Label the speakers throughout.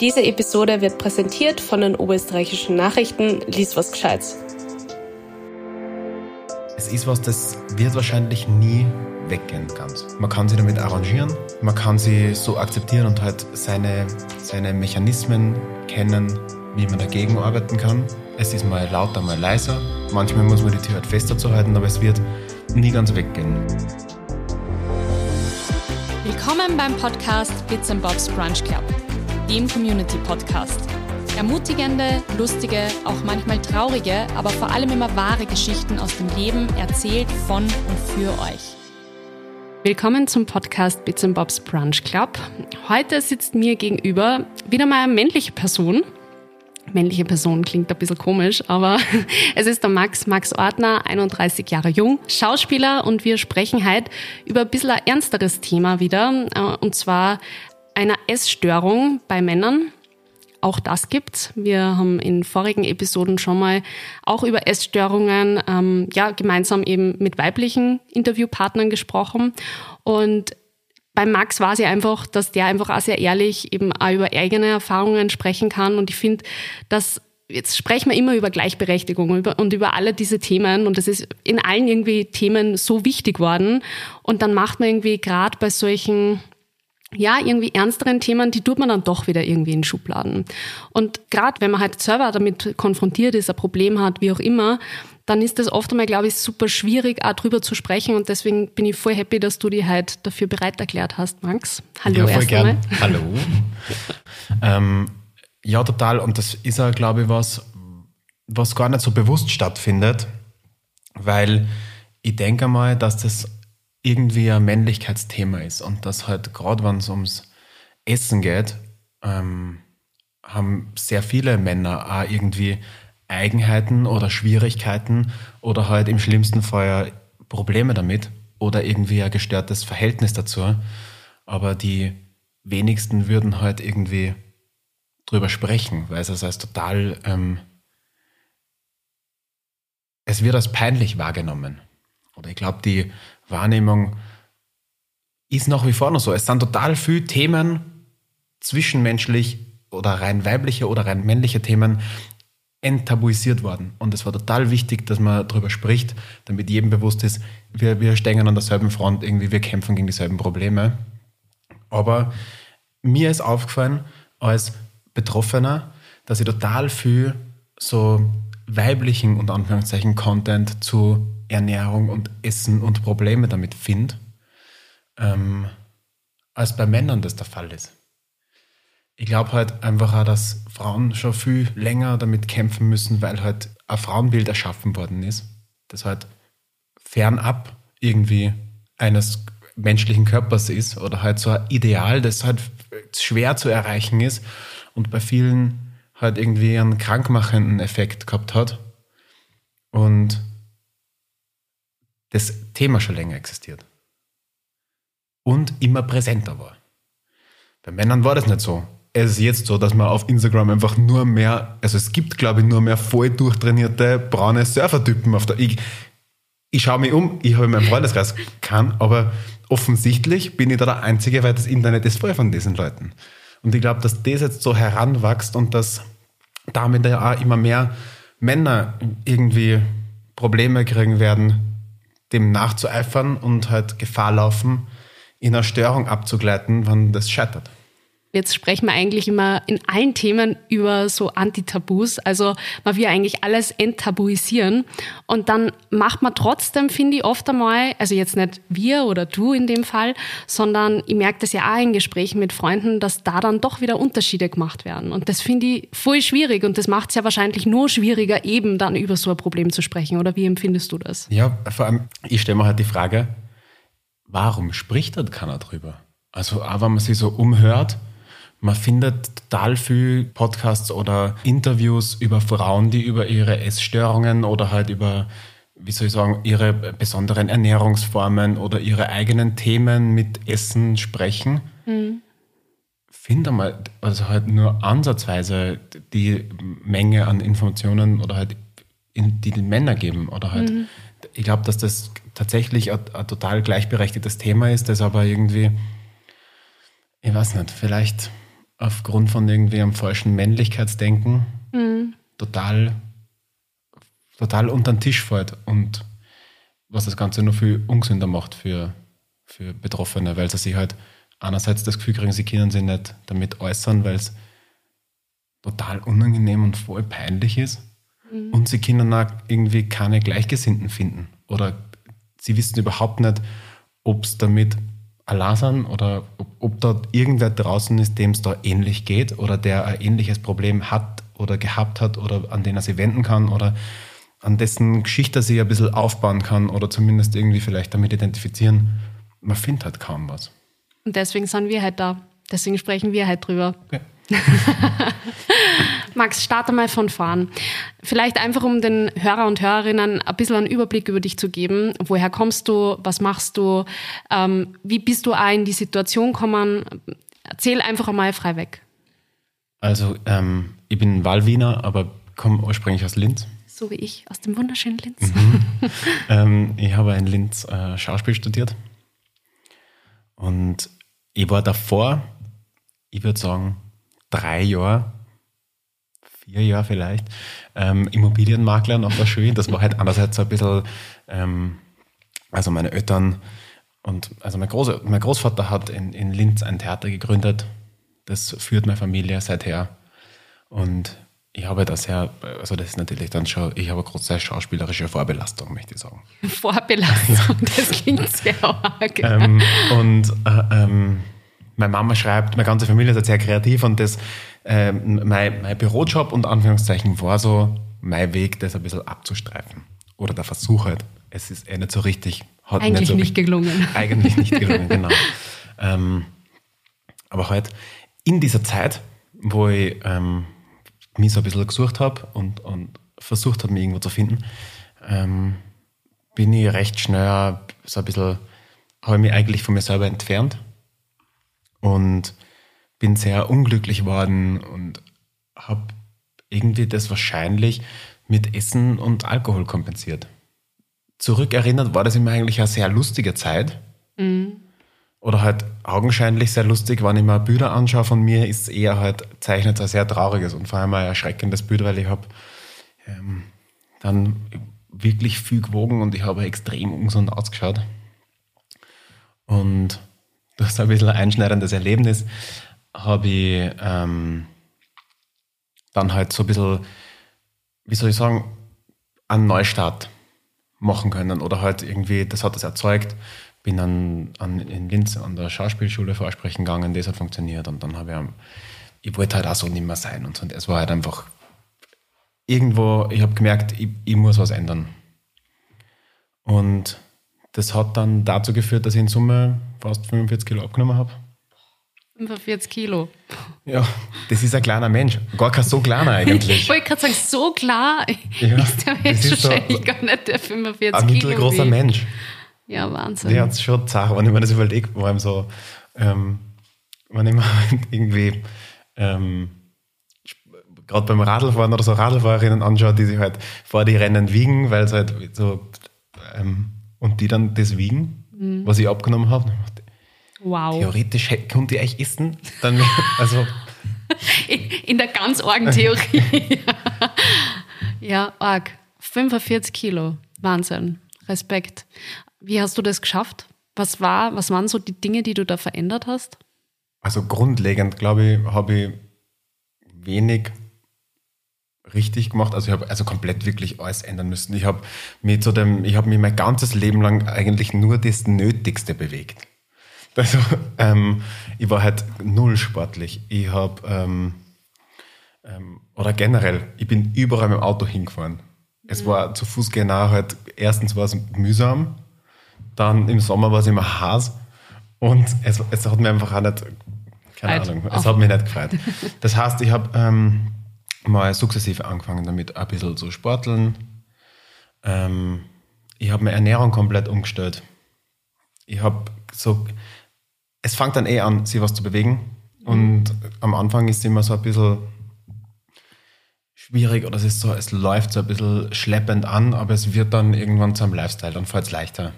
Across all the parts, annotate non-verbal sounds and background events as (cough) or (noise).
Speaker 1: Diese Episode wird präsentiert von den Oberösterreichischen Nachrichten. Lies was Gescheites.
Speaker 2: Es ist was, das wird wahrscheinlich nie weggehen ganz. Man kann sich damit arrangieren, man kann sie so akzeptieren und halt seine, seine Mechanismen kennen, wie man dagegen arbeiten kann. Es ist mal lauter, mal leiser. Manchmal muss man die Tür halt fester zu halten, aber es wird nie ganz weggehen.
Speaker 3: Willkommen beim Podcast Bits and Bobs Brunch Club, dem Community Podcast. Ermutigende, lustige, auch manchmal traurige, aber vor allem immer wahre Geschichten aus dem Leben erzählt von und für euch. Willkommen zum Podcast Bits and Bobs Brunch Club. Heute sitzt mir gegenüber wieder mal eine männliche Person, männliche Person klingt ein bisschen komisch, aber (laughs) es ist der Max, Max Ordner, 31 Jahre jung, Schauspieler und wir sprechen heute über ein bisschen ein ernsteres Thema wieder, äh, und zwar einer Essstörung bei Männern. Auch das gibt's. Wir haben in vorigen Episoden schon mal auch über Essstörungen, ähm, ja, gemeinsam eben mit weiblichen Interviewpartnern gesprochen. Und bei Max war es ja einfach, dass der einfach auch sehr ehrlich eben auch über eigene Erfahrungen sprechen kann. Und ich finde, dass jetzt sprechen wir immer über Gleichberechtigung und über alle diese Themen und das ist in allen irgendwie Themen so wichtig worden. Und dann macht man irgendwie gerade bei solchen ja, irgendwie ernsteren Themen, die tut man dann doch wieder irgendwie in Schubladen. Und gerade wenn man halt selber damit konfrontiert ist, ein Problem hat, wie auch immer, dann ist das oft einmal, glaube ich, super schwierig, auch drüber zu sprechen. Und deswegen bin ich voll happy, dass du dich halt dafür bereit erklärt hast, Max.
Speaker 2: Hallo ja, voll gern. Einmal. Hallo. ähm, ja, total. Und das ist ja, glaube ich, was, was gar nicht so bewusst stattfindet, weil ich denke mal, dass das irgendwie ein Männlichkeitsthema ist und dass halt gerade, wenn es ums Essen geht, ähm, haben sehr viele Männer auch irgendwie Eigenheiten oder Schwierigkeiten oder halt im schlimmsten Fall Probleme damit oder irgendwie ein gestörtes Verhältnis dazu. Aber die wenigsten würden halt irgendwie drüber sprechen, weil es als total, ähm, es wird als peinlich wahrgenommen. Oder ich glaube, die Wahrnehmung ist nach wie vor noch so. Es sind total viele Themen zwischenmenschlich oder rein weibliche oder rein männliche Themen, enttabuisiert worden. Und es war total wichtig, dass man darüber spricht, damit jedem bewusst ist, wir, wir stehen an derselben Front, irgendwie, wir kämpfen gegen dieselben Probleme. Aber mir ist aufgefallen, als Betroffener, dass ich total viel so weiblichen und Anführungszeichen Content zu Ernährung und Essen und Probleme damit finde, ähm, als bei Männern das der Fall ist. Ich glaube halt einfach auch, dass Frauen schon viel länger damit kämpfen müssen, weil halt ein Frauenbild erschaffen worden ist, das halt fernab irgendwie eines menschlichen Körpers ist oder halt so ein Ideal, das halt schwer zu erreichen ist und bei vielen halt irgendwie einen krankmachenden Effekt gehabt hat. Und das Thema schon länger existiert und immer präsenter war. Bei Männern war das nicht so es ist jetzt so, dass man auf Instagram einfach nur mehr, also es gibt, glaube ich, nur mehr voll durchtrainierte braune Surfertypen auf der. Ich, ich schaue mich um, ich habe in meinem Freundeskreis keinen, aber offensichtlich bin ich da der Einzige, weil das Internet ist voll von diesen Leuten. Und ich glaube, dass das jetzt so heranwächst und dass damit ja auch immer mehr Männer irgendwie Probleme kriegen werden, dem nachzueifern und halt Gefahr laufen, in eine Störung abzugleiten, wenn das scheitert.
Speaker 3: Jetzt sprechen wir eigentlich immer in allen Themen über so Antitabus. Also man will eigentlich alles enttabuisieren. Und dann macht man trotzdem, finde ich, oft einmal, also jetzt nicht wir oder du in dem Fall, sondern ich merke das ja auch in Gesprächen mit Freunden, dass da dann doch wieder Unterschiede gemacht werden. Und das finde ich voll schwierig. Und das macht es ja wahrscheinlich nur schwieriger, eben dann über so ein Problem zu sprechen. Oder wie empfindest du das?
Speaker 2: Ja, vor allem, ich stelle mir halt die Frage, warum spricht dann keiner drüber? Also, auch wenn man sich so umhört, man findet total viel Podcasts oder Interviews über Frauen, die über ihre Essstörungen oder halt über, wie soll ich sagen, ihre besonderen Ernährungsformen oder ihre eigenen Themen mit Essen sprechen. Mhm. Finde mal, also halt nur ansatzweise die Menge an Informationen oder halt, in, die den Männer geben oder halt. Mhm. Ich glaube, dass das tatsächlich ein, ein total gleichberechtigtes Thema ist, das aber irgendwie, ich weiß nicht, vielleicht aufgrund von irgendwie einem falschen Männlichkeitsdenken total, total unter den Tisch fällt und was das Ganze nur viel ungesünder macht für, für Betroffene, weil sie sich halt einerseits das Gefühl kriegen, sie können sich nicht damit äußern, weil es total unangenehm und voll peinlich ist. Und sie können auch irgendwie keine Gleichgesinnten finden. Oder sie wissen überhaupt nicht, ob es damit sind oder ob, ob da irgendwer draußen ist, dem es da ähnlich geht oder der ein ähnliches Problem hat oder gehabt hat oder an den er sich wenden kann oder an dessen Geschichte sich ein bisschen aufbauen kann oder zumindest irgendwie vielleicht damit identifizieren. Man findet halt kaum was.
Speaker 3: Und deswegen sind wir halt da. Deswegen sprechen wir halt drüber.
Speaker 2: Okay. (laughs)
Speaker 3: Max, starte mal von vorn. Vielleicht einfach, um den Hörer und Hörerinnen ein bisschen einen Überblick über dich zu geben. Woher kommst du? Was machst du? Ähm, wie bist du auch in die Situation gekommen? Erzähl einfach einmal frei weg.
Speaker 2: Also, ähm, ich bin Wahlwiener, aber komme ursprünglich aus Linz.
Speaker 3: So wie ich, aus dem wunderschönen Linz. (laughs)
Speaker 2: Ähm, ich habe in Linz äh, Schauspiel studiert. Und ich war davor, ich würde sagen, drei Jahre, vier Jahre vielleicht, ähm, Immobilienmakler nach der Schule. Das war halt einerseits so ein bisschen, ähm, also meine Eltern und also mein, Groß, mein Großvater hat in, in Linz ein Theater gegründet. Das führt meine Familie seither. Und ich habe da sehr, also das ist natürlich dann schon, ich habe eine große schauspielerische Vorbelastung, möchte ich sagen. (laughs)
Speaker 3: Vorbelastung, das klingt sehr arg.
Speaker 2: ähm, und äh, meine Mama schreibt, meine ganze Familie ist halt sehr kreativ und das, ähm, mein, mein Bürojob und Anführungszeichen war so mein Weg, das ein bisschen abzustreifen. Oder der Versuch halt. Es ist eh nicht so richtig. Hat
Speaker 3: Eigentlich
Speaker 2: so
Speaker 3: nicht gelungen. (laughs)
Speaker 2: Eigentlich nicht gelungen, genau. Ähm, aber halt in dieser Zeit, wo ich ähm, mich so ein bisschen gesucht habe und, und versucht habe, mich irgendwo zu finden, ähm, bin ich recht schnell so ein bisschen, habe ich mich eigentlich von mir selber entfernt und bin sehr unglücklich geworden und habe irgendwie das wahrscheinlich mit Essen und Alkohol kompensiert. Zurückerinnert war das immer eigentlich eine sehr lustige Zeit. Oder halt augenscheinlich sehr lustig, wenn ich mir Bilder anschaue von mir, ist es eher halt, zeichnet ein sehr trauriges und vor allem ein erschreckendes Bild, weil ich habe ähm, dann wirklich viel gewogen und ich habe extrem ungesund ausgeschaut. Und das ist ein bisschen ein einschneidendes Erlebnis, habe ich ähm, dann halt so ein bisschen, wie soll ich sagen, einen Neustart machen können oder halt irgendwie, das hat das erzeugt. Bin dann an, in Linz an der Schauspielschule vorsprechen gegangen, das hat funktioniert und dann habe ich, ich wollte halt auch so nicht mehr sein und so. Und es war halt einfach irgendwo, ich habe gemerkt, ich, ich muss was ändern. Und das hat dann dazu geführt, dass ich in Summe fast 45 Kilo abgenommen habe.
Speaker 3: 45 Kilo.
Speaker 2: Ja, das ist ein kleiner Mensch. Gar kein so kleiner
Speaker 3: Ich
Speaker 2: eigentlich.
Speaker 3: wollte gerade sagen, so klar
Speaker 2: Ja, (laughs)
Speaker 3: ist der
Speaker 2: das
Speaker 3: Mensch
Speaker 2: ist so
Speaker 3: wahrscheinlich gar nicht der 45
Speaker 2: Ein
Speaker 3: Kilo.
Speaker 2: mittelgroßer
Speaker 3: wiegt.
Speaker 2: Mensch.
Speaker 3: Ja, Wahnsinn.
Speaker 2: Der hat es schon zart, wenn ich mir das überlege, vor allem so, ähm, wenn ich mir (laughs) irgendwie ähm, gerade beim Radlfahren oder so Radlfahrerinnen anschaue, die sich halt vor die Rennen wiegen, weil sie halt so ähm, und die dann das wiegen,
Speaker 3: Mhm.
Speaker 2: was ich abgenommen habe.
Speaker 3: Wow.
Speaker 2: Theoretisch könnte ich echt essen. Dann, (laughs) also, (laughs)
Speaker 3: In der ganz argen Theorie. (laughs) ja, arg. 45 Kilo. Wahnsinn. Respekt. Wie hast du das geschafft? Was war, was waren so die Dinge, die du da verändert hast?
Speaker 2: also grundlegend, glaube ich, habe ich wenig richtig gemacht. Also ich habe also komplett wirklich alles ändern müssen. Ich habe mich zu dem, ich habe mich mein ganzes Leben lang eigentlich nur das Nötigste bewegt. Also (laughs) ähm, ich war halt null sportlich. Ich habe ähm, ähm, oder generell, ich bin überall mit dem Auto hingefahren. Es war zu Fuß gehen auch halt, erstens war es mühsam, dann im Sommer war es immer heiß und es, es hat mir einfach auch nicht, keine
Speaker 3: Gefreut.
Speaker 2: Ahnung, es hat mich nicht gefreut. (laughs) Das heißt, ich habe ähm, mal sukzessive angefangen damit, ein bisschen zu sporteln. Ähm, ich habe meine Ernährung komplett umgestellt. Ich habe so, es fängt dann eh an, sich was zu bewegen. Und am Anfang ist es immer so ein bisschen schwierig oder es ist so, es läuft so ein bisschen schleppend an, aber es wird dann irgendwann zu einem Lifestyle, dann fällt es leichter.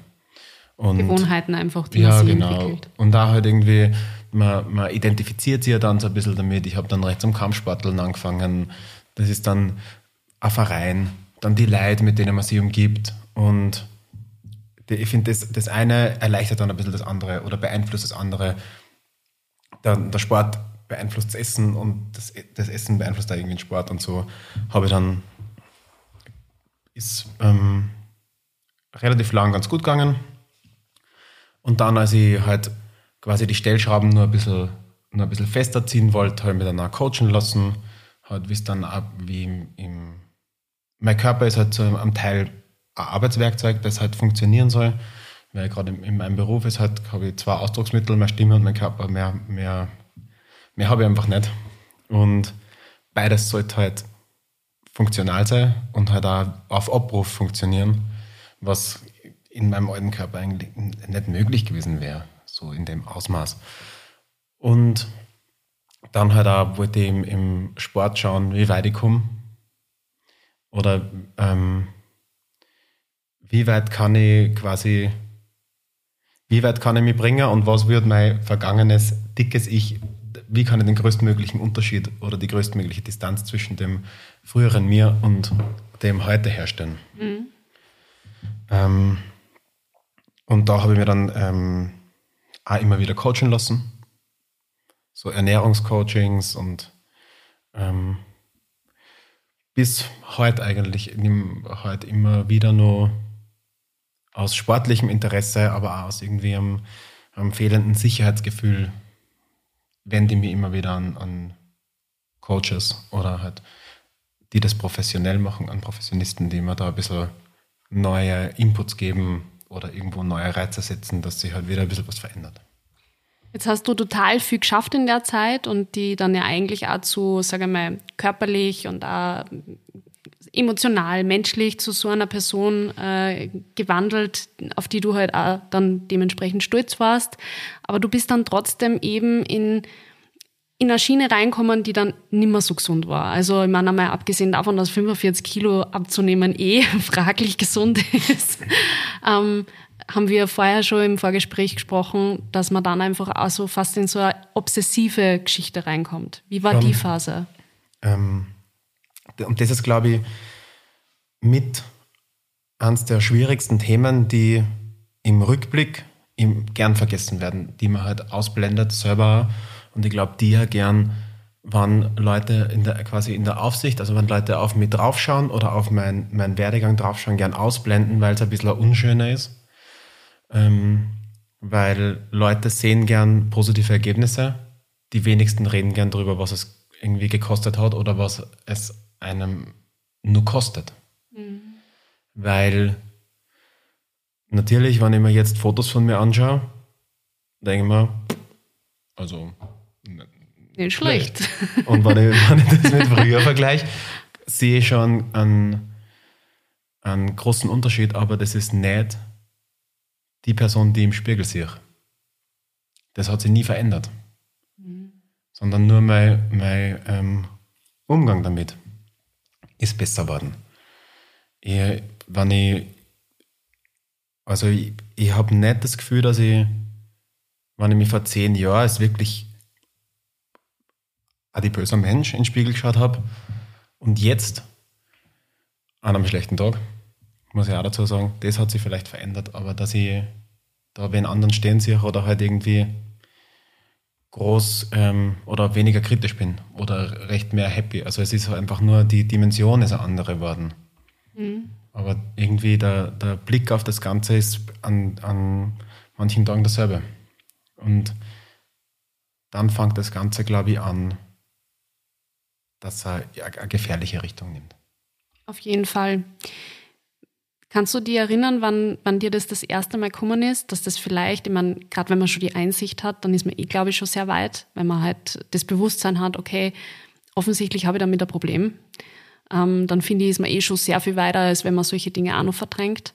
Speaker 2: Und
Speaker 3: Gewohnheiten einfach, die
Speaker 2: ja,
Speaker 3: man
Speaker 2: genau.
Speaker 3: entwickelt.
Speaker 2: Und da halt irgendwie man, man identifiziert sich ja dann so ein bisschen damit. Ich habe dann rechts am Kampfsporteln angefangen. Das ist dann ein Verein, dann die Leute, mit denen man sich umgibt. Und ich finde, das, das eine erleichtert dann ein bisschen das andere oder beeinflusst das andere. Der, der Sport beeinflusst das Essen und das, das Essen beeinflusst da irgendwie den Sport und so habe ich dann ist ähm, relativ lang ganz gut gegangen. Und dann, als ich halt quasi die Stellschrauben nur ein bisschen, nur ein bisschen fester ziehen wollte, habe ich mich dann auch coachen lassen. Halt, wie es dann ab, wie im, im, mein Körper ist halt so am Teil ein Arbeitswerkzeug, das halt funktionieren soll. Weil gerade in, in meinem Beruf ist halt, habe ich zwei Ausdrucksmittel, meine Stimme und mein Körper, mehr, mehr, mehr habe ich einfach nicht. Und beides sollte halt funktional sein und halt auch auf Abruf funktionieren, was in meinem alten Körper eigentlich nicht möglich gewesen wäre, so in dem Ausmaß. Und dann halt auch wollte ich im, Sport schauen, wie weit ich komme. Oder ähm, wie weit kann ich quasi, wie weit kann ich mich bringen und was wird mein vergangenes, dickes Ich wie kann ich den größtmöglichen Unterschied oder die größtmögliche Distanz zwischen dem früheren mir und dem heute herstellen. Mhm. Ähm, und da habe ich mir dann ähm, auch immer wieder coachen lassen. So Ernährungscoachings und ähm, bis heute eigentlich, ich nehme heute immer wieder nur aus sportlichem Interesse, aber auch aus irgendwie einem, einem fehlenden Sicherheitsgefühl wende ich mich immer wieder an, an Coaches oder halt, die das professionell machen, an Professionisten, die mir da ein bisschen neue Inputs geben oder irgendwo neue Reize setzen, dass sich halt wieder ein bisschen was verändert.
Speaker 3: Jetzt hast du total viel geschafft in der Zeit und die dann ja eigentlich auch zu, sage ich mal, körperlich und auch emotional, menschlich zu so einer Person äh, gewandelt, auf die du halt auch dann dementsprechend stolz warst. Aber du bist dann trotzdem eben in, in eine Schiene reinkommen, die dann nimmer so gesund war. Also ich meine einmal abgesehen davon, dass 45 Kilo abzunehmen eh (laughs) fraglich gesund ist, ähm, haben wir vorher schon im Vorgespräch gesprochen, dass man dann einfach auch so fast in so eine obsessive Geschichte reinkommt. Wie war um, die Phase?
Speaker 2: Ähm, und das ist, glaube ich, mit eines der schwierigsten Themen, die im Rückblick im, gern vergessen werden, die man halt ausblendet selber. Und ich glaube, die ja gern, wann Leute in der, quasi in der Aufsicht, also wenn Leute auf mich draufschauen oder auf meinen mein Werdegang draufschauen, gern ausblenden, weil es ein bisschen unschöner ist. Ähm, weil Leute sehen gern positive Ergebnisse. Die wenigsten reden gern darüber, was es irgendwie gekostet hat oder was es einem nur kostet. Mhm. Weil natürlich, wenn ich mir jetzt Fotos von mir anschaue, denke ich mir, also
Speaker 3: nicht schlecht.
Speaker 2: Und wenn ich, (laughs) wenn ich das mit früher vergleiche, sehe ich schon einen, einen großen Unterschied, aber das ist nicht die Person, die im Spiegel sehe. Das hat sich nie verändert. Mhm. Sondern nur mein, mein ähm, Umgang damit ist besser geworden. Ich, wenn ich, also ich, ich habe nicht das Gefühl, dass ich, wenn ich mich vor zehn Jahren als wirklich adipöser Mensch in den Spiegel geschaut habe und jetzt an einem schlechten Tag, muss ich auch dazu sagen, das hat sich vielleicht verändert, aber dass ich da wen anderen stehen sehe oder halt irgendwie groß ähm, oder weniger kritisch bin oder recht mehr happy. Also es ist einfach nur, die Dimension ist eine andere geworden. Mhm. Aber irgendwie der, der Blick auf das Ganze ist an, an manchen Tagen dasselbe. Und dann fängt das Ganze, glaube ich, an, dass er eine gefährliche Richtung nimmt.
Speaker 3: Auf jeden Fall. Kannst du dir erinnern, wann, wann dir das das erste Mal gekommen ist, dass das vielleicht, ich meine, gerade wenn man schon die Einsicht hat, dann ist man eh, glaube ich, schon sehr weit, wenn man halt das Bewusstsein hat, okay, offensichtlich habe ich damit ein Problem. Ähm, dann finde ich, ist man eh schon sehr viel weiter, als wenn man solche Dinge auch noch verdrängt.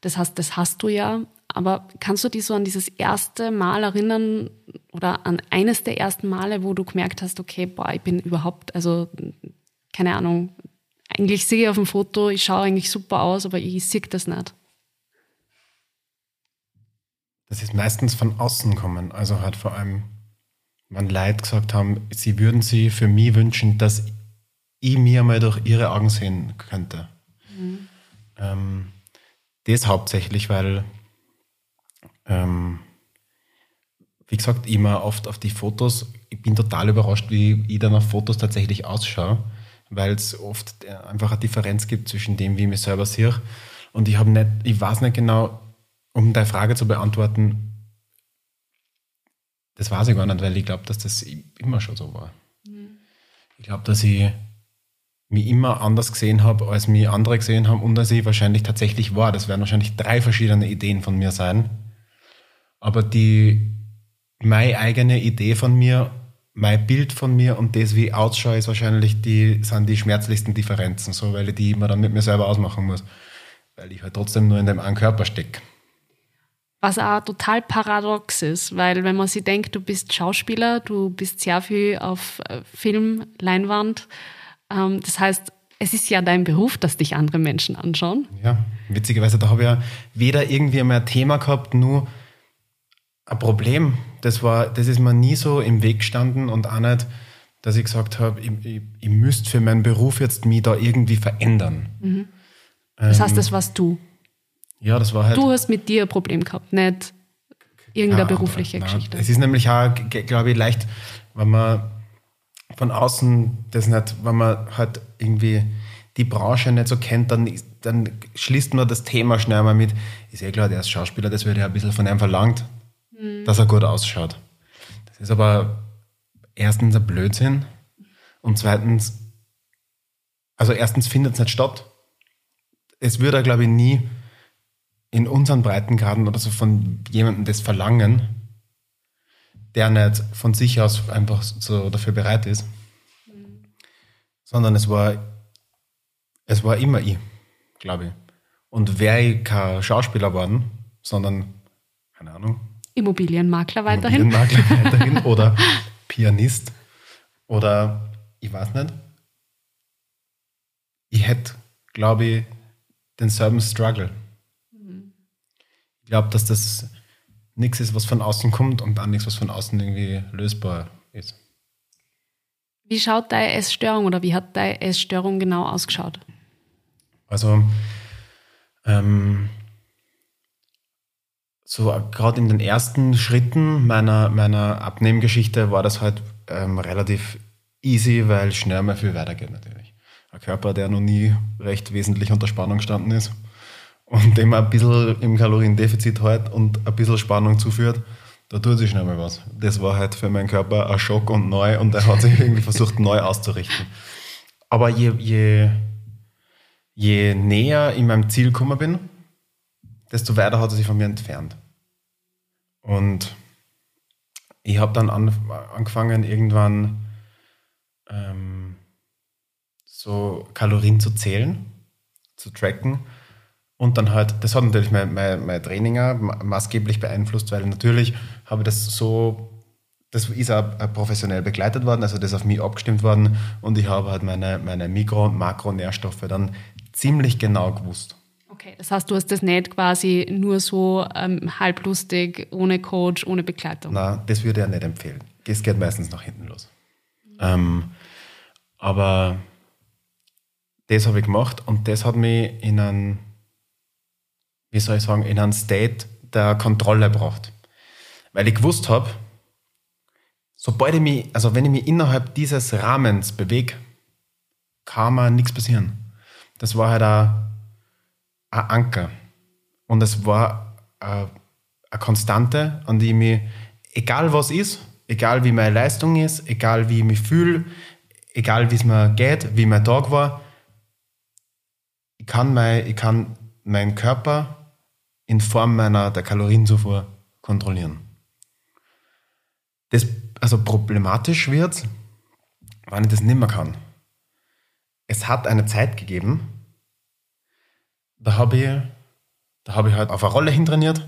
Speaker 3: Das heißt, das hast du ja. Aber kannst du dich so an dieses erste Mal erinnern oder an eines der ersten Male, wo du gemerkt hast, okay, boah, ich bin überhaupt, also keine Ahnung, eigentlich sehe ich auf dem Foto, ich schaue eigentlich super aus, aber ich sehe das nicht.
Speaker 2: Das ist meistens von außen kommen, also halt vor allem wenn Leute gesagt haben, sie würden sie für mich wünschen, dass ich mir mal durch ihre Augen sehen könnte. Mhm. Ähm, das hauptsächlich, weil, ähm, wie gesagt, immer oft auf die Fotos, ich bin total überrascht, wie ich dann auf Fotos tatsächlich ausschaue, weil es oft einfach eine Differenz gibt zwischen dem, wie ich mich selber sehe. Und ich habe nicht, ich weiß nicht genau, um deine Frage zu beantworten, das weiß ich gar nicht, weil ich glaube, dass das immer schon so war. Mhm. Ich glaube, dass ich mich immer anders gesehen habe, als mich andere gesehen haben und als ich wahrscheinlich tatsächlich war. Das werden wahrscheinlich drei verschiedene Ideen von mir sein. Aber die, meine eigene Idee von mir, mein Bild von mir und das, wie ich ausschaue, ist wahrscheinlich die, sind die schmerzlichsten Differenzen, so, weil ich die immer dann mit mir selber ausmachen muss. Weil ich halt trotzdem nur in dem einen Körper stecke.
Speaker 3: Was auch total paradox ist, weil wenn man sich denkt, du bist Schauspieler, du bist sehr viel auf äh, Film, Leinwand. Ähm, das heißt, es ist ja dein Beruf, dass dich andere Menschen anschauen.
Speaker 2: Ja, witzigerweise, da habe ich ja weder irgendwie mehr ein Thema gehabt, nur ein Problem. Das, war, das ist mir nie so im Weg gestanden und auch nicht, dass ich gesagt habe, ich, ich, ich müsste für meinen Beruf jetzt mich da irgendwie verändern.
Speaker 3: Mhm. Das heißt, das warst du.
Speaker 2: Ja, das war halt.
Speaker 3: Du hast mit dir ein Problem gehabt, nicht irgendeine ja, berufliche nein, Geschichte.
Speaker 2: Es ist nämlich auch, glaube ich, leicht, wenn man von außen das nicht, wenn man halt irgendwie die Branche nicht so kennt, dann, dann schließt man das Thema schnell mal mit, ist eh klar, der ist Schauspieler, das wird ja ein bisschen von einem verlangt, mhm. dass er gut ausschaut. Das ist aber erstens ein Blödsinn und zweitens, also erstens findet es nicht statt. Es würde, glaube ich, nie in unseren Breitengraden oder so von jemandem das verlangen, der nicht von sich aus einfach so dafür bereit ist, mhm. sondern es war, es war immer ich, glaube ich. Und wäre ich kein Schauspieler geworden, sondern, keine Ahnung.
Speaker 3: Immobilienmakler weiterhin.
Speaker 2: Immobilienmakler (laughs) weiterhin oder Pianist oder ich weiß nicht. Ich hätte, glaube ich, denselben Struggle. Ich glaube, dass das nichts ist, was von außen kommt und auch nichts, was von außen irgendwie lösbar ist.
Speaker 3: Wie schaut deine Essstörung oder wie hat deine Essstörung genau ausgeschaut?
Speaker 2: Also, ähm, so gerade in den ersten Schritten meiner, meiner Abnehmgeschichte war das halt ähm, relativ easy, weil schnell mal viel weitergeht natürlich. Ein Körper, der noch nie recht wesentlich unter Spannung gestanden ist und dem ein bisschen im Kaloriendefizit hält und ein bisschen Spannung zuführt, da tut sich schnell mal was. Das war halt für meinen Körper ein Schock und neu und er hat sich (laughs) irgendwie versucht, neu auszurichten. Aber je, je, je näher ich meinem Ziel gekommen bin, desto weiter hat er sich von mir entfernt. Und ich habe dann an, angefangen, irgendwann ähm, so Kalorien zu zählen, zu tracken und dann halt, das hat natürlich mein, mein, mein Training maßgeblich beeinflusst, weil natürlich habe ich das so, das ist auch professionell begleitet worden, also das ist auf mich abgestimmt worden und ich habe halt meine, meine Mikro- und Makronährstoffe dann ziemlich genau gewusst.
Speaker 3: Okay, das heißt, du hast das nicht quasi nur so ähm, halblustig, ohne Coach, ohne Begleitung?
Speaker 2: Nein, das würde ich nicht empfehlen. Das geht meistens nach hinten los. Mhm. Ähm, aber das habe ich gemacht und das hat mich in einen wie soll ich sagen, in einen State der Kontrolle braucht. Weil ich gewusst habe, sobald ich mich, also wenn ich mich innerhalb dieses Rahmens bewege, kann mir nichts passieren. Das war halt ein, ein Anker. Und es war eine, eine Konstante, an die ich mich, egal was ist, egal wie meine Leistung ist, egal wie ich mich fühle, egal wie es mir geht, wie mein Tag war, ich kann, mein, ich kann meinen Körper in Form meiner der Kalorienzufuhr kontrollieren. Das also problematisch wird, wenn ich das nicht mehr kann. Es hat eine Zeit gegeben, da habe ich, da habe ich halt auf eine Rolle hintrainiert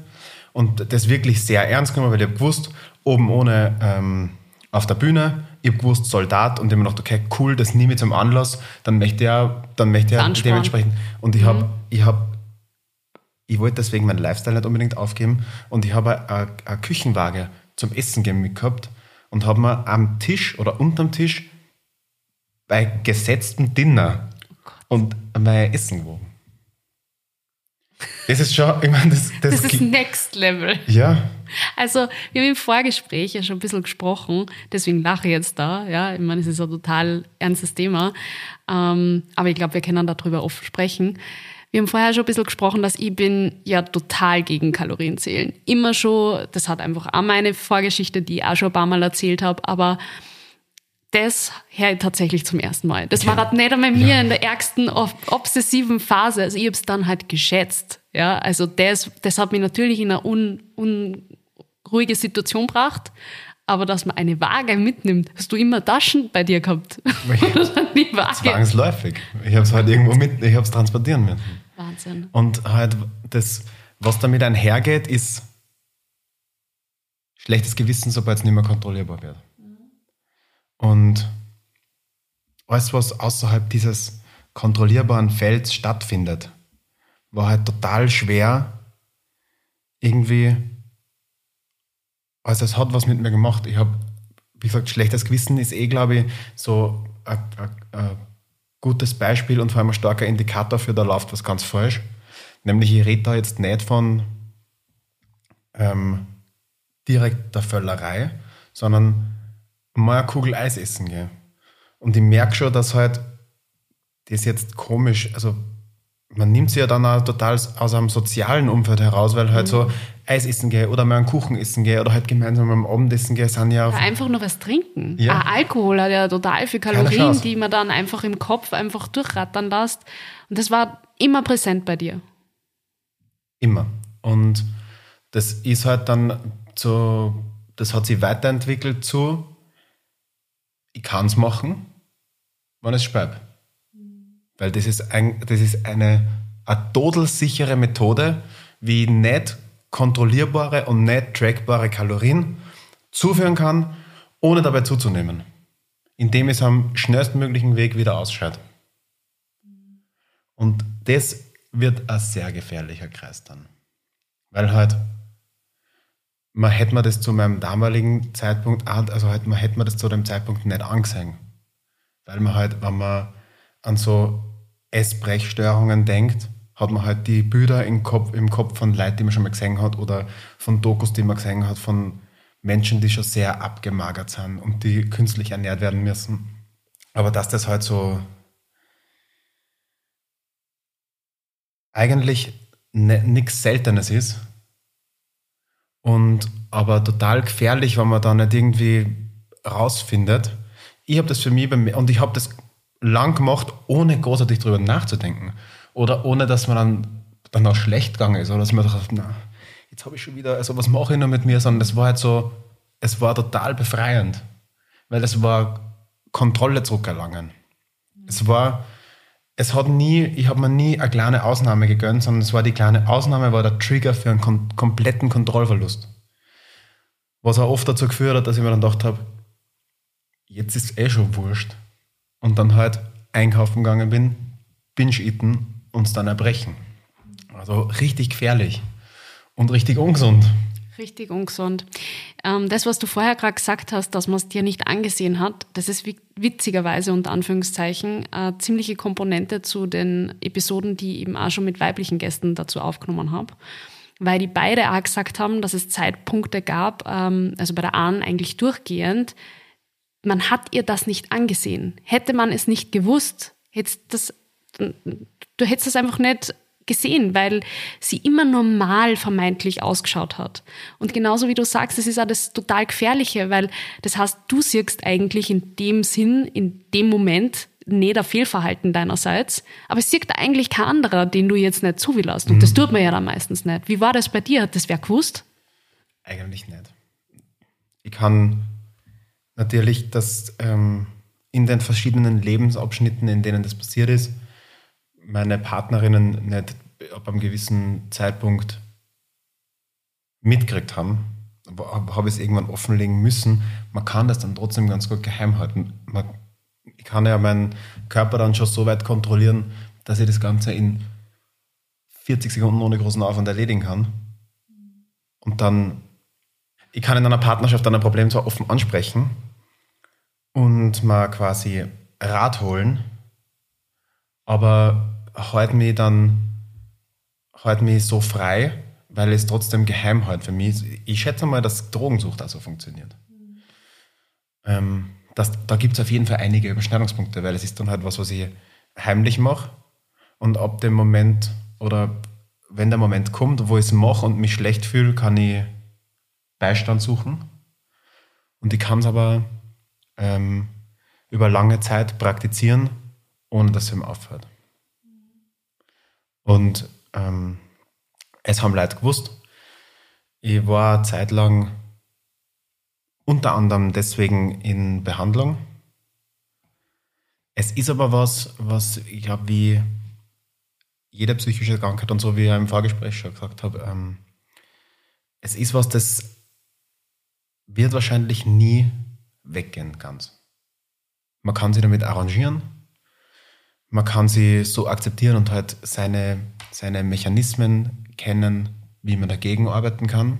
Speaker 2: und das wirklich sehr ernst genommen, weil ich habe gewusst, oben ohne ähm, auf der Bühne, ich habe gewusst, Soldat und ich habe mir gedacht, okay, cool, das nehme ich zum Anlass, dann möchte er, dann möchte er dementsprechend. Und ich mhm. habe ich hab ich wollte deswegen meinen Lifestyle nicht unbedingt aufgeben und ich habe eine, eine Küchenwaage zum Essen gehen mitgehabt und habe mir am Tisch oder unterm Tisch bei gesetztem Dinner und mein Essen gewogen. Das ist schon, ich meine, das,
Speaker 3: Das ist Next Level.
Speaker 2: ja,
Speaker 3: Also, wir haben im Vorgespräch ja schon ein bisschen gesprochen, deswegen lache ich jetzt da. Ja, ich meine, es ist ein total ernstes Thema. Ähm, aber ich glaube, wir können darüber oft sprechen. Wir haben vorher schon ein bisschen gesprochen, dass ich bin ja total gegen Kalorienzählen. Immer schon, das hat einfach auch meine Vorgeschichte, die ich auch schon ein paar Mal erzählt habe, aber das ich tatsächlich zum ersten Mal. Das war halt nicht einmal mir in der ärgsten ob- obsessiven Phase. Also ich habe es dann halt geschätzt. Ja, also das, das hat mich natürlich in eine un, unruhige Situation gebracht. Aber dass man eine Waage mitnimmt, hast du immer Taschen bei dir gehabt? (laughs) Die Waage?
Speaker 2: zwangsläufig. Ich habe es halt irgendwo mit, ich habe es transportieren müssen.
Speaker 3: Wahnsinn.
Speaker 2: Und halt das, was damit einhergeht, ist schlechtes Gewissen, sobald es nicht mehr kontrollierbar wird. Und alles, was außerhalb dieses kontrollierbaren Felds stattfindet, war halt total schwer irgendwie. Also es hat was mit mir gemacht. Ich habe, wie gesagt, schlechtes Gewissen ist eh, glaube ich, so ein, ein, ein gutes Beispiel und vor allem ein starker Indikator für, da läuft was ganz falsch. Nämlich, ich rede da jetzt nicht von ähm, direkter Völlerei, sondern mal eine Kugel Eis essen gehe. Und ich merke schon, dass halt das jetzt komisch, also man nimmt sie ja dann auch total aus einem sozialen Umfeld heraus, weil halt so Eis essen gehe oder mal einen Kuchen essen gehe oder halt gemeinsam am Abendessen gehe, sind ja
Speaker 3: Einfach nur was trinken.
Speaker 2: Ja.
Speaker 3: Auch Alkohol hat ja total viel
Speaker 2: Keine
Speaker 3: Kalorien, die man dann einfach im Kopf einfach durchrattern lässt. Und das war immer präsent bei dir.
Speaker 2: Immer. Und das ist halt dann so, das hat sich weiterentwickelt zu, ich kann es machen, wenn es speibt. Weil das ist, ein, das ist eine, eine todelsichere Methode, wie ich nicht kontrollierbare und nicht trackbare Kalorien zuführen kann, ohne dabei zuzunehmen. Indem es am schnellstmöglichen Weg wieder ausscheid. Und das wird ein sehr gefährlicher Kreis dann. Weil halt, man hätte mir das zu meinem damaligen Zeitpunkt, also halt, man hätte mir das zu dem Zeitpunkt nicht angesehen. Weil man halt, wenn man an so Essbrechstörungen denkt, hat man halt die Bilder im Kopf, im Kopf von Leuten, die man schon mal gesehen hat, oder von Dokus, die man gesehen hat, von Menschen, die schon sehr abgemagert sind und die künstlich ernährt werden müssen. Aber dass das halt so eigentlich nichts Seltenes ist und aber total gefährlich, wenn man da nicht irgendwie rausfindet. Ich habe das für mich und ich habe das lang gemacht, ohne großartig drüber nachzudenken oder ohne, dass man dann dann auch schlecht gegangen ist oder dass man dachte, na, jetzt habe ich schon wieder, also was mache ich noch mit mir, sondern das war halt so, es war total befreiend, weil es war Kontrolle zurückerlangen. Es war, es hat nie, ich habe mir nie eine kleine Ausnahme gegönnt, sondern es war die kleine Ausnahme, war der Trigger für einen kom kompletten Kontrollverlust. Was auch oft dazu geführt hat, dass ich mir dann gedacht habe, jetzt ist eh schon wurscht. Und dann halt einkaufen gegangen bin, binge-eaten und es dann erbrechen. Also richtig gefährlich und richtig ungesund.
Speaker 3: Richtig ungesund. Ähm, das, was du vorher gerade gesagt hast, dass man es dir nicht angesehen hat, das ist wi- witzigerweise unter Anführungszeichen eine ziemliche Komponente zu den Episoden, die ich eben auch schon mit weiblichen Gästen dazu aufgenommen habe. Weil die beide auch gesagt haben, dass es Zeitpunkte gab, ähm, also bei der Ahn eigentlich durchgehend, man hat ihr das nicht angesehen. Hätte man es nicht gewusst, hättest das, du hättest das einfach nicht gesehen, weil sie immer normal vermeintlich ausgeschaut hat. Und genauso wie du sagst, es ist auch das total Gefährliche, weil das heißt, du siehst eigentlich in dem Sinn, in dem Moment nicht ein Fehlverhalten deinerseits, aber es sieht eigentlich kein anderer, den du jetzt nicht zuwillerst. Und das tut man ja dann meistens nicht. Wie war das bei dir? Hat das wer gewusst?
Speaker 2: Eigentlich nicht. Ich kann natürlich, dass ähm, in den verschiedenen Lebensabschnitten, in denen das passiert ist, meine Partnerinnen nicht ab einem gewissen Zeitpunkt mitgekriegt haben, habe hab ich es irgendwann offenlegen müssen. Man kann das dann trotzdem ganz gut geheim halten. Man, ich kann ja meinen Körper dann schon so weit kontrollieren, dass ich das Ganze in 40 Sekunden ohne großen Aufwand erledigen kann. Und dann ich kann in einer Partnerschaft dann ein Problem zwar offen ansprechen und mal quasi Rat holen, aber halt mich dann halt mich so frei, weil es trotzdem geheim halt für mich. Ich schätze mal, dass Drogensucht also funktioniert. Ähm, das, da gibt es auf jeden Fall einige Überschneidungspunkte, weil es ist dann halt was, was ich heimlich mache und ab dem Moment oder wenn der Moment kommt, wo ich es mache und mich schlecht fühle, kann ich Beistand suchen. Und ich kann es aber ähm, über lange Zeit praktizieren, ohne dass es ihm aufhört. Und ähm, es haben Leute gewusst. Ich war zeitlang unter anderem deswegen in Behandlung. Es ist aber was, was ich glaube, wie jede psychische Krankheit und so, wie ich im Vorgespräch schon gesagt habe, ähm, es ist was, das wird wahrscheinlich nie weggehen ganz. Man kann sich damit arrangieren, man kann sie so akzeptieren und halt seine, seine Mechanismen kennen, wie man dagegen arbeiten kann.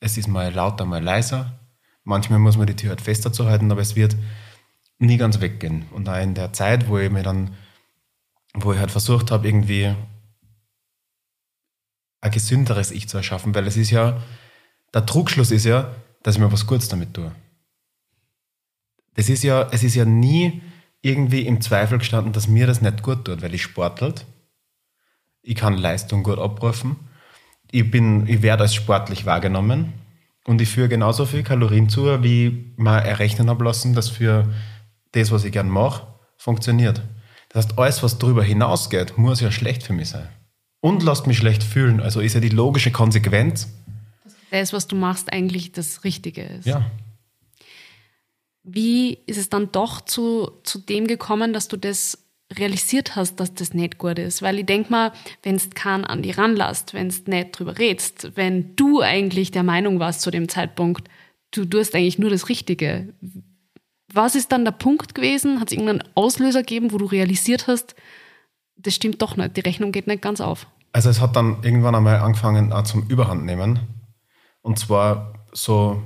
Speaker 2: Es ist mal lauter, mal leiser. Manchmal muss man die Tür halt fester zu halten, aber es wird nie ganz weggehen. Und auch in der Zeit, wo ich mir dann, wo ich halt versucht habe, irgendwie ein gesünderes Ich zu erschaffen, weil es ist ja, der Trugschluss ist ja, dass ich mir was Gutes damit tue. Das ist ja, es ist ja nie irgendwie im Zweifel gestanden, dass mir das nicht gut tut, weil ich sportelt. Ich kann Leistung gut abrufen. Ich, bin, ich werde als sportlich wahrgenommen und ich führe genauso viel Kalorien zu, wie man errechnen habe lassen, dass für das, was ich gern mache, funktioniert. Das heißt, alles, was darüber hinausgeht, muss ja schlecht für mich sein. Und lasst mich schlecht fühlen. Also ist ja die logische Konsequenz.
Speaker 3: Dass das, was du machst, eigentlich das Richtige ist.
Speaker 2: Ja.
Speaker 3: Wie ist es dann doch zu, zu dem gekommen, dass du das realisiert hast, dass das nicht gut ist? Weil ich denke mal, wenn es keinen an die ranlässt, wenn es nicht drüber redst, wenn du eigentlich der Meinung warst zu dem Zeitpunkt, du tust eigentlich nur das Richtige. Was ist dann der Punkt gewesen? Hat es irgendeinen Auslöser gegeben, wo du realisiert hast, das stimmt doch nicht, die Rechnung geht nicht ganz auf?
Speaker 2: Also es hat dann irgendwann einmal angefangen auch zum Überhand nehmen. Und zwar so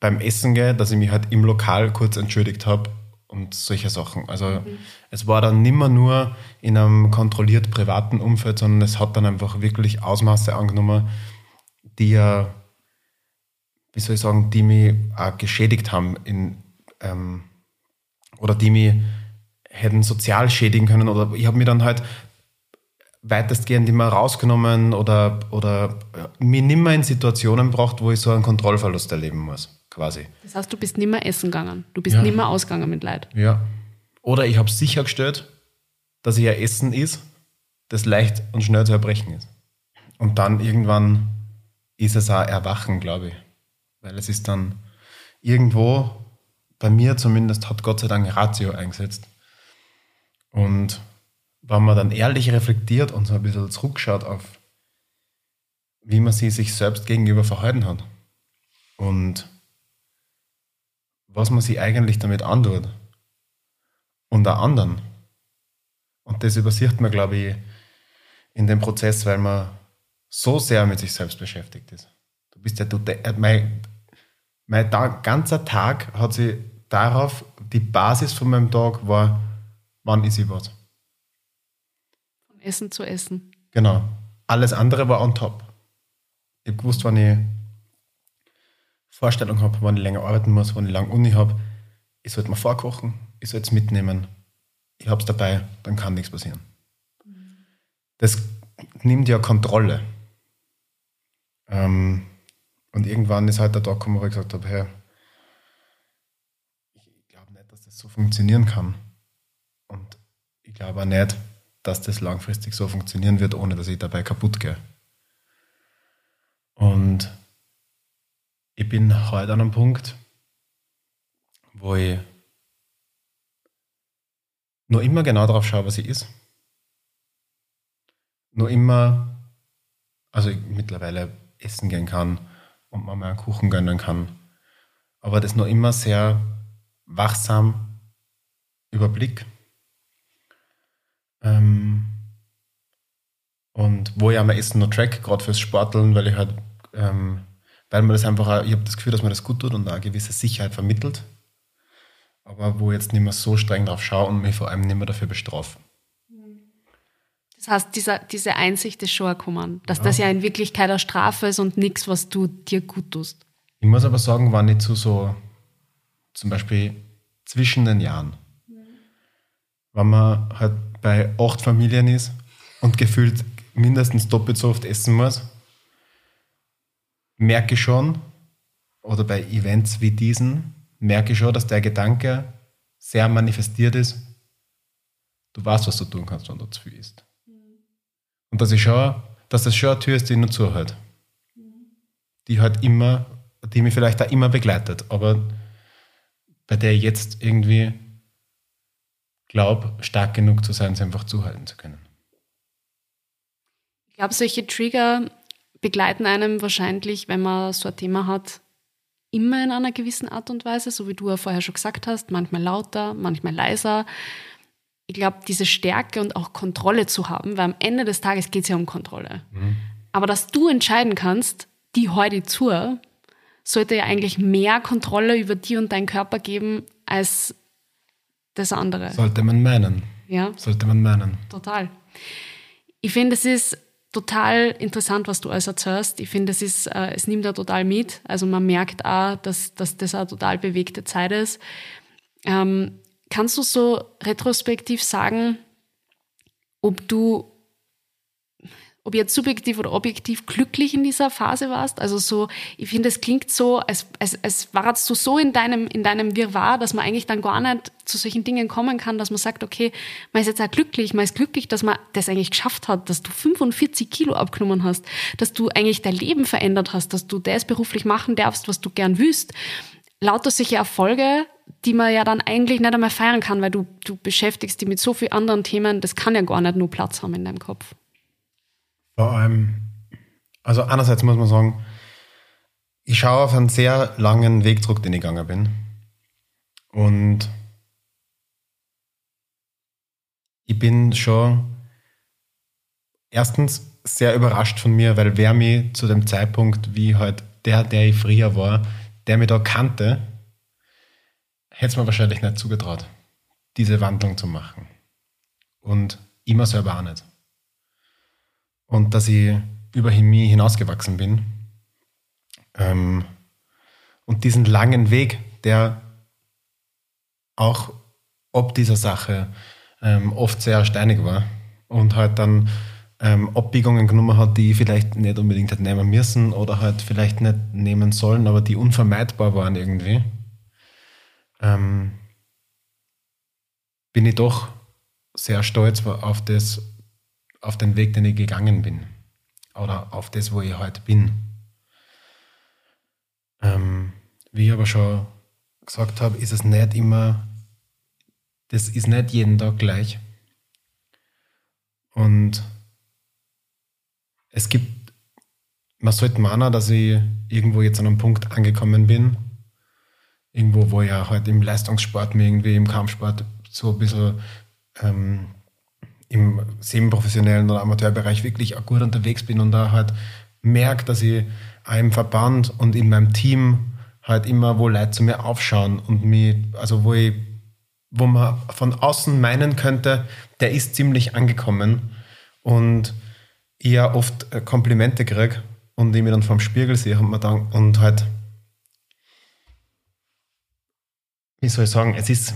Speaker 2: beim Essen gehe, dass ich mich halt im Lokal kurz entschuldigt habe und solche Sachen. Also mhm. es war dann nimmer nur in einem kontrolliert privaten Umfeld, sondern es hat dann einfach wirklich Ausmaße angenommen, die ja, wie soll ich sagen, die mich auch geschädigt haben in, ähm, oder die mich hätten sozial schädigen können oder ich habe mich dann halt weitestgehend immer rausgenommen oder, oder mich nimmer in Situationen gebracht, wo ich so einen Kontrollverlust erleben muss quasi.
Speaker 3: Das heißt, du bist nicht mehr essen gegangen. Du bist ja. nicht mehr ausgegangen mit Leid.
Speaker 2: Ja. Oder ich habe sichergestellt, dass ich ja Essen ist, das leicht und schnell zu erbrechen ist. Und dann irgendwann ist es auch Erwachen, glaube ich. Weil es ist dann irgendwo, bei mir zumindest, hat Gott sei Dank Ratio eingesetzt. Und wenn man dann ehrlich reflektiert und so ein bisschen zurückschaut auf, wie man sie sich selbst gegenüber verhalten hat. Und was man sich eigentlich damit antut. Und der anderen. Und das übersieht man, glaube ich, in dem Prozess, weil man so sehr mit sich selbst beschäftigt ist. Du bist ja, du, äh, mein, mein ganzer Tag hat sich darauf, die Basis von meinem Tag war, wann ist ich was.
Speaker 3: Von Essen zu Essen.
Speaker 2: Genau. Alles andere war on top. Ich habe gewusst, wann ich Vorstellung habe, wann ich länger arbeiten muss, wann ich lange Uni habe, ich sollte mir vorkochen, ich sollte es mitnehmen, ich habe es dabei, dann kann nichts passieren. Das nimmt ja Kontrolle. Ähm, und irgendwann ist halt der Tag gekommen, wo ich gesagt habe, hey, ich glaube nicht, dass das so funktionieren kann. Und ich glaube auch nicht, dass das langfristig so funktionieren wird, ohne dass ich dabei kaputt gehe. Und ich bin heute an einem Punkt, wo ich nur immer genau darauf schaue, was sie ist. Nur immer, also ich mittlerweile essen gehen kann und mal einen Kuchen gönnen kann. Aber das nur immer sehr wachsam überblick. Ähm, und wo ich am Essen noch track, gerade fürs Sporteln, weil ich halt ähm, weil man das einfach, auch, ich habe das Gefühl, dass man das gut tut und da eine gewisse Sicherheit vermittelt. Aber wo ich jetzt nicht mehr so streng drauf schaue und mich vor allem nicht mehr dafür bestrafe.
Speaker 3: Das heißt, dieser, diese Einsicht ist schon gekommen, dass ja. das ja in Wirklichkeit eine Strafe ist und nichts, was du dir gut tust.
Speaker 2: Ich muss aber sagen, war nicht so, so zum Beispiel zwischen den Jahren. Mhm. Wenn man halt bei acht Familien ist und gefühlt mindestens doppelt so oft essen muss, merke schon, oder bei Events wie diesen, merke ich schon, dass der Gedanke sehr manifestiert ist. Du weißt, was du tun kannst, wenn du zu viel isst. Und dass ich schon, dass das schon eine Tür ist, die nur zuhört. Die halt immer, die mich vielleicht auch immer begleitet, aber bei der ich jetzt irgendwie glaube, stark genug zu sein, sie einfach zuhalten zu können.
Speaker 3: Ich glaube, solche Trigger begleiten einem wahrscheinlich, wenn man so ein Thema hat, immer in einer gewissen Art und Weise, so wie du ja vorher schon gesagt hast, manchmal lauter, manchmal leiser. Ich glaube, diese Stärke und auch Kontrolle zu haben, weil am Ende des Tages geht es ja um Kontrolle. Mhm. Aber dass du entscheiden kannst, die heute zu, sollte ja eigentlich mehr Kontrolle über dir und deinen Körper geben als das andere.
Speaker 2: Sollte man meinen.
Speaker 3: Ja.
Speaker 2: Sollte man meinen.
Speaker 3: Total. Ich finde, es ist total interessant, was du alles erzählst. Ich finde, es ist, äh, es nimmt da total mit. Also man merkt auch, dass, dass das eine total bewegte Zeit ist. Ähm, kannst du so retrospektiv sagen, ob du ob jetzt subjektiv oder objektiv glücklich in dieser Phase warst. Also so, ich finde, es klingt so, als, als, als warst du so in deinem, in deinem Wirrwarr, dass man eigentlich dann gar nicht zu solchen Dingen kommen kann, dass man sagt, okay, man ist jetzt auch glücklich, man ist glücklich, dass man das eigentlich geschafft hat, dass du 45 Kilo abgenommen hast, dass du eigentlich dein Leben verändert hast, dass du das beruflich machen darfst, was du gern willst. Lauter solche Erfolge, die man ja dann eigentlich nicht einmal feiern kann, weil du, du beschäftigst dich mit so vielen anderen Themen, das kann ja gar nicht nur Platz haben in deinem Kopf.
Speaker 2: Vor allem, also einerseits muss man sagen, ich schaue auf einen sehr langen Weg zurück, den ich gegangen bin. Und ich bin schon erstens sehr überrascht von mir, weil wer mich zu dem Zeitpunkt, wie halt der, der ich früher war, der mich da kannte, hätte es mir wahrscheinlich nicht zugetraut, diese Wandlung zu machen. Und immer selber auch nicht und dass ich über Chemie hinausgewachsen bin. Ähm, und diesen langen Weg, der auch ob dieser Sache ähm, oft sehr steinig war und halt dann ähm, Abbiegungen genommen hat, die ich vielleicht nicht unbedingt hätte nehmen müssen oder halt vielleicht nicht nehmen sollen, aber die unvermeidbar waren irgendwie, ähm, bin ich doch sehr stolz auf das, auf den Weg, den ich gegangen bin. Oder auf das, wo ich heute bin. Ähm, wie ich aber schon gesagt habe, ist es nicht immer, das ist nicht jeden Tag gleich. Und es gibt, man sollte meinen, dass ich irgendwo jetzt an einem Punkt angekommen bin, irgendwo, wo ich ja halt im Leistungssport mir irgendwie im Kampfsport so ein bisschen ähm, im semi-professionellen oder Amateurbereich wirklich auch gut unterwegs bin und da halt merke, dass ich einem Verband und in meinem Team halt immer, wo Leute zu mir aufschauen und mich, also wo ich, wo man von außen meinen könnte, der ist ziemlich angekommen und ich ja oft äh, Komplimente kriege und ich mir dann vom Spiegel sehe und, mir dann, und halt, wie soll ich sagen, es ist,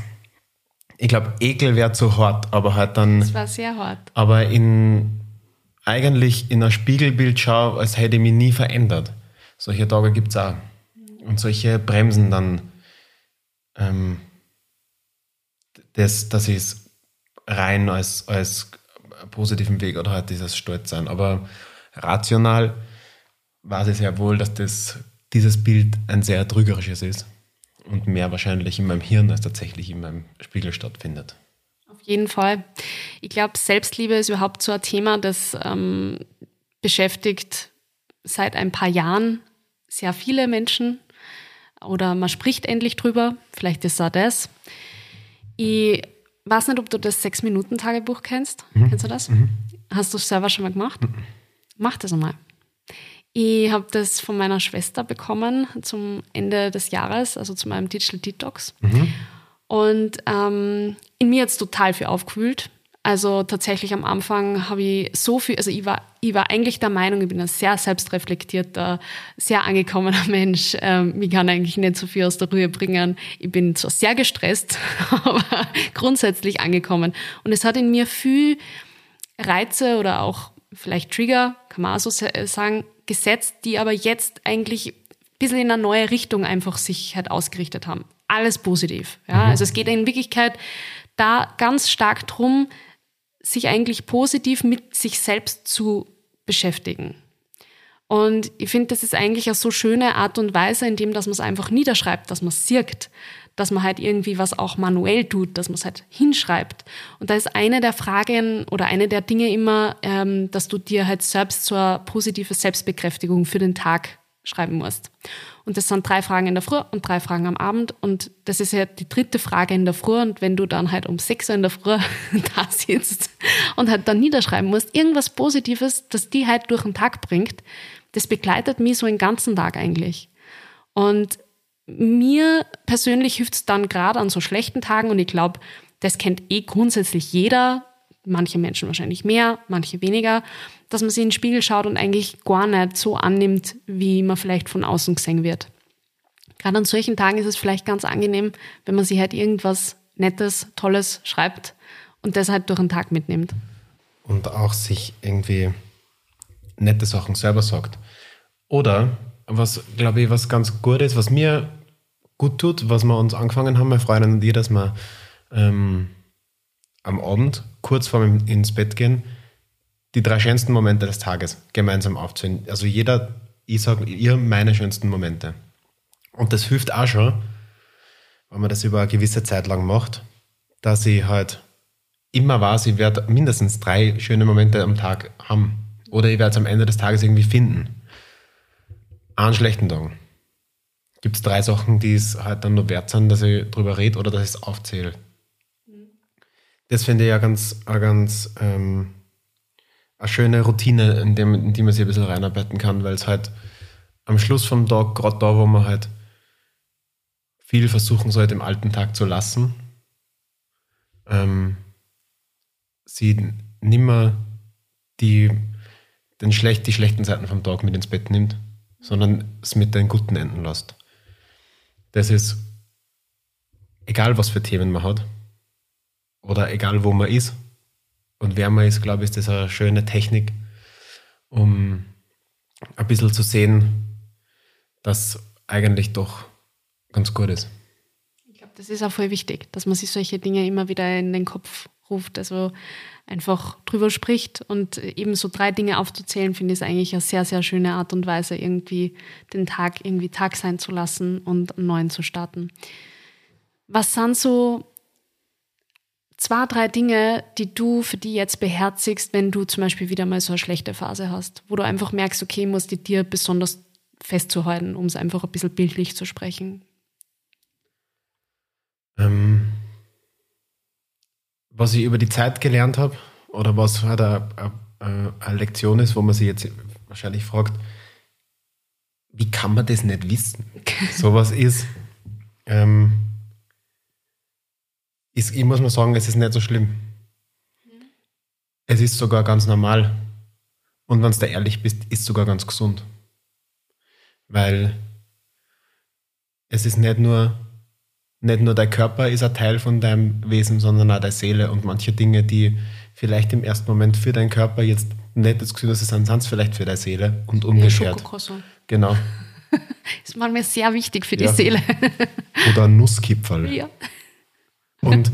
Speaker 2: ich glaube, Ekel wäre zu hart, aber halt dann.
Speaker 3: Das war sehr hart.
Speaker 2: Aber in eigentlich in ein Spiegelbild schaue, als hätte ich mich nie verändert. Solche Tage gibt es auch. Und solche bremsen dann ähm, das, dass ich es rein als, als positiven Weg oder halt dieses Stolzsein. Aber rational weiß ich sehr wohl, dass das, dieses Bild ein sehr trügerisches ist und mehr wahrscheinlich in meinem Hirn als tatsächlich in meinem Spiegel stattfindet.
Speaker 3: Auf jeden Fall. Ich glaube, Selbstliebe ist überhaupt so ein Thema, das ähm, beschäftigt seit ein paar Jahren sehr viele Menschen oder man spricht endlich drüber. Vielleicht ist es auch das. Ich weiß nicht, ob du das Sechs-Minuten-Tagebuch kennst. Mhm. Kennst du das? Mhm. Hast du es selber schon mal gemacht? Mhm. Mach das einmal. Ich habe das von meiner Schwester bekommen zum Ende des Jahres, also zu meinem Digital Detox. Mhm. Und ähm, in mir hat es total viel aufgewühlt. Also tatsächlich am Anfang habe ich so viel, also ich war, ich war eigentlich der Meinung, ich bin ein sehr selbstreflektierter, sehr angekommener (laughs) Mensch. Ähm, mich kann eigentlich nicht so viel aus der Ruhe bringen. Ich bin zwar sehr gestresst, (laughs) aber grundsätzlich angekommen. Und es hat in mir viel Reize oder auch vielleicht Trigger, kann man auch so sagen, gesetzt, die aber jetzt eigentlich ein bisschen in eine neue Richtung einfach sich halt ausgerichtet haben. Alles positiv. Ja? Mhm. Also es geht in Wirklichkeit da ganz stark drum, sich eigentlich positiv mit sich selbst zu beschäftigen. Und ich finde, das ist eigentlich eine so schöne Art und Weise, indem dass man es einfach niederschreibt, dass man es sirkt, dass man halt irgendwie was auch manuell tut, dass man es halt hinschreibt. Und da ist eine der Fragen oder eine der Dinge immer, ähm, dass du dir halt selbst so eine positive Selbstbekräftigung für den Tag schreiben musst. Und das sind drei Fragen in der Früh und drei Fragen am Abend. Und das ist ja die dritte Frage in der Früh. Und wenn du dann halt um sechs Uhr in der Früh (laughs) da sitzt und halt dann niederschreiben musst, irgendwas Positives, das die halt durch den Tag bringt, das begleitet mich so den ganzen Tag eigentlich. Und mir persönlich hilft es dann gerade an so schlechten Tagen und ich glaube, das kennt eh grundsätzlich jeder, manche Menschen wahrscheinlich mehr, manche weniger, dass man sich in den Spiegel schaut und eigentlich gar nicht so annimmt, wie man vielleicht von außen gesehen wird. Gerade an solchen Tagen ist es vielleicht ganz angenehm, wenn man sich halt irgendwas Nettes, Tolles schreibt und das halt durch den Tag mitnimmt.
Speaker 2: Und auch sich irgendwie nette Sachen selber sagt. Oder was, glaube ich, was ganz gut ist, was mir gut tut, was wir uns angefangen haben, meine Freundin und ich, dass wir ähm, am Abend, kurz vor dem ins Bett gehen, die drei schönsten Momente des Tages gemeinsam aufzählen. Also jeder, ich sage ihr meine schönsten Momente. Und das hilft auch schon, wenn man das über eine gewisse Zeit lang macht, dass ich halt immer weiß, ich werde mindestens drei schöne Momente am Tag haben. Oder ich werde es am Ende des Tages irgendwie finden. An schlechten Tagen. Gibt es drei Sachen, die es halt dann nur wert sind, dass ich drüber rede oder dass ich es aufzähle. Das finde ich ja ganz, eine ganz ähm, eine schöne Routine, in, dem, in die man sich ein bisschen reinarbeiten kann, weil es halt am Schluss vom Tag, gerade da, wo man halt viel versuchen sollte, im alten Tag zu lassen, ähm, sie nimmer die, den schlecht, die schlechten Seiten vom Tag mit ins Bett nimmt, sondern es mit den guten enden lässt. Das ist egal, was für Themen man hat oder egal, wo man ist und wer man ist, glaube ich, ist das eine schöne Technik, um ein bisschen zu sehen, dass eigentlich doch ganz gut ist.
Speaker 3: Ich glaube, das ist auch voll wichtig, dass man sich solche Dinge immer wieder in den Kopf ruft. Also einfach drüber spricht und eben so drei Dinge aufzuzählen, finde ich eigentlich eine sehr, sehr schöne Art und Weise, irgendwie den Tag irgendwie Tag sein zu lassen und einen neuen zu starten. Was sind so zwei, drei Dinge, die du für die jetzt beherzigst, wenn du zum Beispiel wieder mal so eine schlechte Phase hast, wo du einfach merkst, okay, muss die dir besonders festzuhalten, um es einfach ein bisschen bildlich zu sprechen?
Speaker 2: Ähm, was ich über die Zeit gelernt habe oder was halt eine, eine, Lektion ist, wo man sich jetzt wahrscheinlich fragt, wie kann man das nicht wissen? (laughs) Sowas ist, ähm, ist, ich muss mal sagen, es ist nicht so schlimm. Es ist sogar ganz normal. Und wenn du da ehrlich bist, ist sogar ganz gesund. Weil es ist nicht nur nicht nur dein Körper ist ein Teil von deinem Wesen, sondern auch deine Seele und manche Dinge, die vielleicht im ersten Moment für deinen Körper jetzt nicht das Gefühl, dass es sind, sind vielleicht für deine Seele und umgekehrt. Ja, genau. (laughs)
Speaker 3: ist manchmal sehr wichtig für die ja. Seele. (laughs)
Speaker 2: Oder ein Nusskipferl. Ja. Und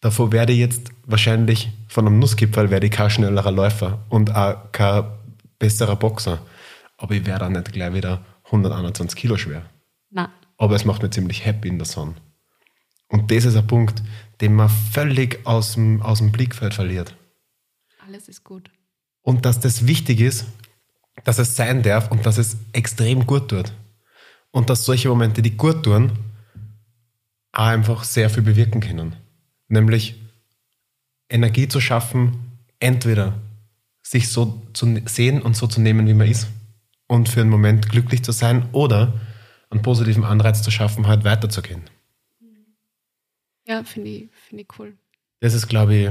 Speaker 2: davor werde ich jetzt wahrscheinlich von einem Nusskipferl werde ich kein schnellerer Läufer und auch kein besserer Boxer. Aber ich werde auch nicht gleich wieder 121 Kilo schwer.
Speaker 3: Nein
Speaker 2: aber es macht mich ziemlich happy in der Sonne. Und das ist ein Punkt, den man völlig aus dem, aus dem Blickfeld verliert.
Speaker 3: Alles ist gut.
Speaker 2: Und dass das wichtig ist, dass es sein darf und dass es extrem gut tut. Und dass solche Momente, die gut tun, auch einfach sehr viel bewirken können. Nämlich Energie zu schaffen, entweder sich so zu sehen und so zu nehmen, wie man ist und für einen Moment glücklich zu sein oder einen positiven Anreiz zu schaffen, halt weiterzugehen.
Speaker 3: Ja, finde ich, find ich cool.
Speaker 2: Das ist, glaube ich,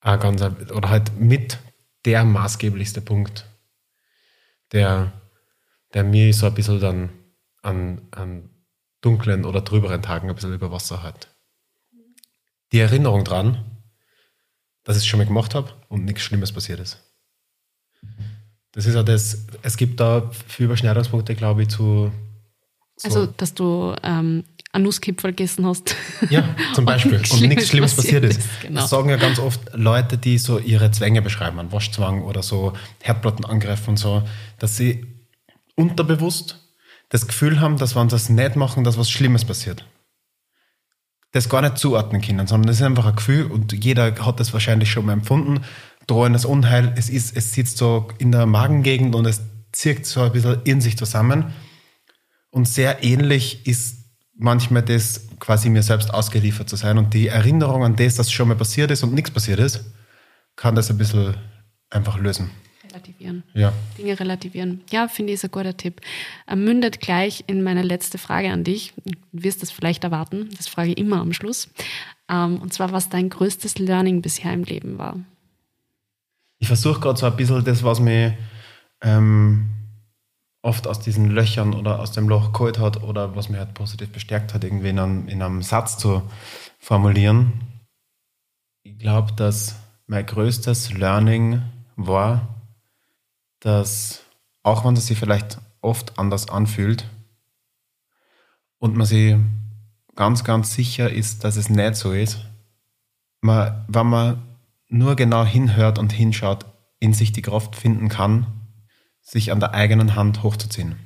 Speaker 2: ein ganz, oder halt mit der maßgeblichste Punkt, der, der mir so ein bisschen dann an, an dunklen oder trüberen Tagen ein bisschen über Wasser hat. Die Erinnerung dran, dass ich es schon mal gemacht habe und nichts Schlimmes passiert ist. Das ist ja das, es gibt da viele Überschneidungspunkte, glaube ich, zu.
Speaker 3: So also, dass du ähm, einen Nusskipferl gegessen hast.
Speaker 2: Ja, zum (laughs) Beispiel. und, und nichts Schlimmes passiert ist. ist. Genau. Das sagen ja ganz oft Leute, die so ihre Zwänge beschreiben, einen Waschzwang oder so Herdplattenangriff und so, dass sie unterbewusst das Gefühl haben, dass wenn sie das nicht machen, dass was Schlimmes passiert. Das gar nicht zuordnen können, sondern das ist einfach ein Gefühl und jeder hat das wahrscheinlich schon mal empfunden. Drohendes Unheil, es, ist, es sitzt so in der Magengegend und es zirkt so ein bisschen in sich zusammen. Und sehr ähnlich ist manchmal das quasi mir selbst ausgeliefert zu sein und die Erinnerung an das, dass schon mal passiert ist und nichts passiert ist, kann das ein bisschen einfach lösen.
Speaker 3: Relativieren.
Speaker 2: Ja.
Speaker 3: Dinge relativieren. Ja, finde ich ist ein guter Tipp. Mündet gleich in meine letzte Frage an dich. Du wirst das vielleicht erwarten. Das frage ich immer am Schluss. Ähm, und zwar, was dein größtes Learning bisher im Leben war.
Speaker 2: Ich versuche gerade so ein bisschen das, was mir ähm, oft aus diesen Löchern oder aus dem Loch geholt hat oder was mir halt positiv bestärkt hat, irgendwie in einem, in einem Satz zu formulieren. Ich glaube, dass mein größtes Learning war, dass auch wenn es sich vielleicht oft anders anfühlt und man sich ganz, ganz sicher ist, dass es nicht so ist, man, wenn man nur genau hinhört und hinschaut, in sich die Kraft finden kann, sich an der eigenen Hand hochzuziehen.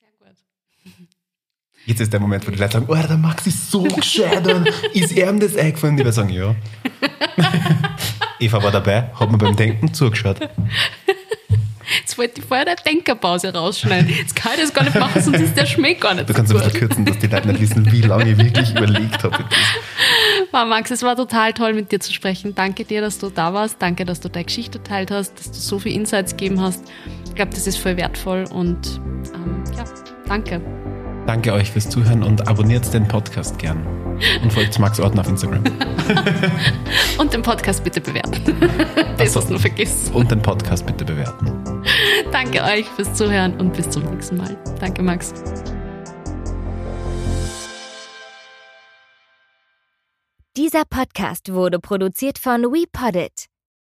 Speaker 2: Sehr gut. (laughs) Jetzt ist der Moment, wo die Leute sagen, oh, der Max ist so gescheit, ist (laughs) ihm das eingefallen? Die werden sagen, ja. (laughs) Eva war dabei, hat mir beim Denken zugeschaut.
Speaker 3: Jetzt wollte ich vorher eine Denkerpause rausschneiden. Jetzt kann ich das gar nicht machen, sonst ist der Schmäh gar nicht
Speaker 2: Du kannst so ein bisschen kürzen, dass die Leute nicht wissen, wie lange ich wirklich überlegt habe.
Speaker 3: Wow, Max, es war total toll, mit dir zu sprechen. Danke dir, dass du da warst. Danke, dass du deine Geschichte teilt hast, dass du so viel Insights gegeben hast. Ich glaube, das ist voll wertvoll und ähm, ja, danke.
Speaker 2: Danke euch fürs Zuhören und abonniert den Podcast gern. Und folgt Max Orten auf Instagram. (laughs)
Speaker 3: und den Podcast bitte bewerten. (laughs) das hast du vergessen.
Speaker 2: Und den Podcast bitte bewerten.
Speaker 3: Danke euch fürs Zuhören und bis zum nächsten Mal. Danke, Max.
Speaker 4: Dieser Podcast wurde produziert von WePoddit.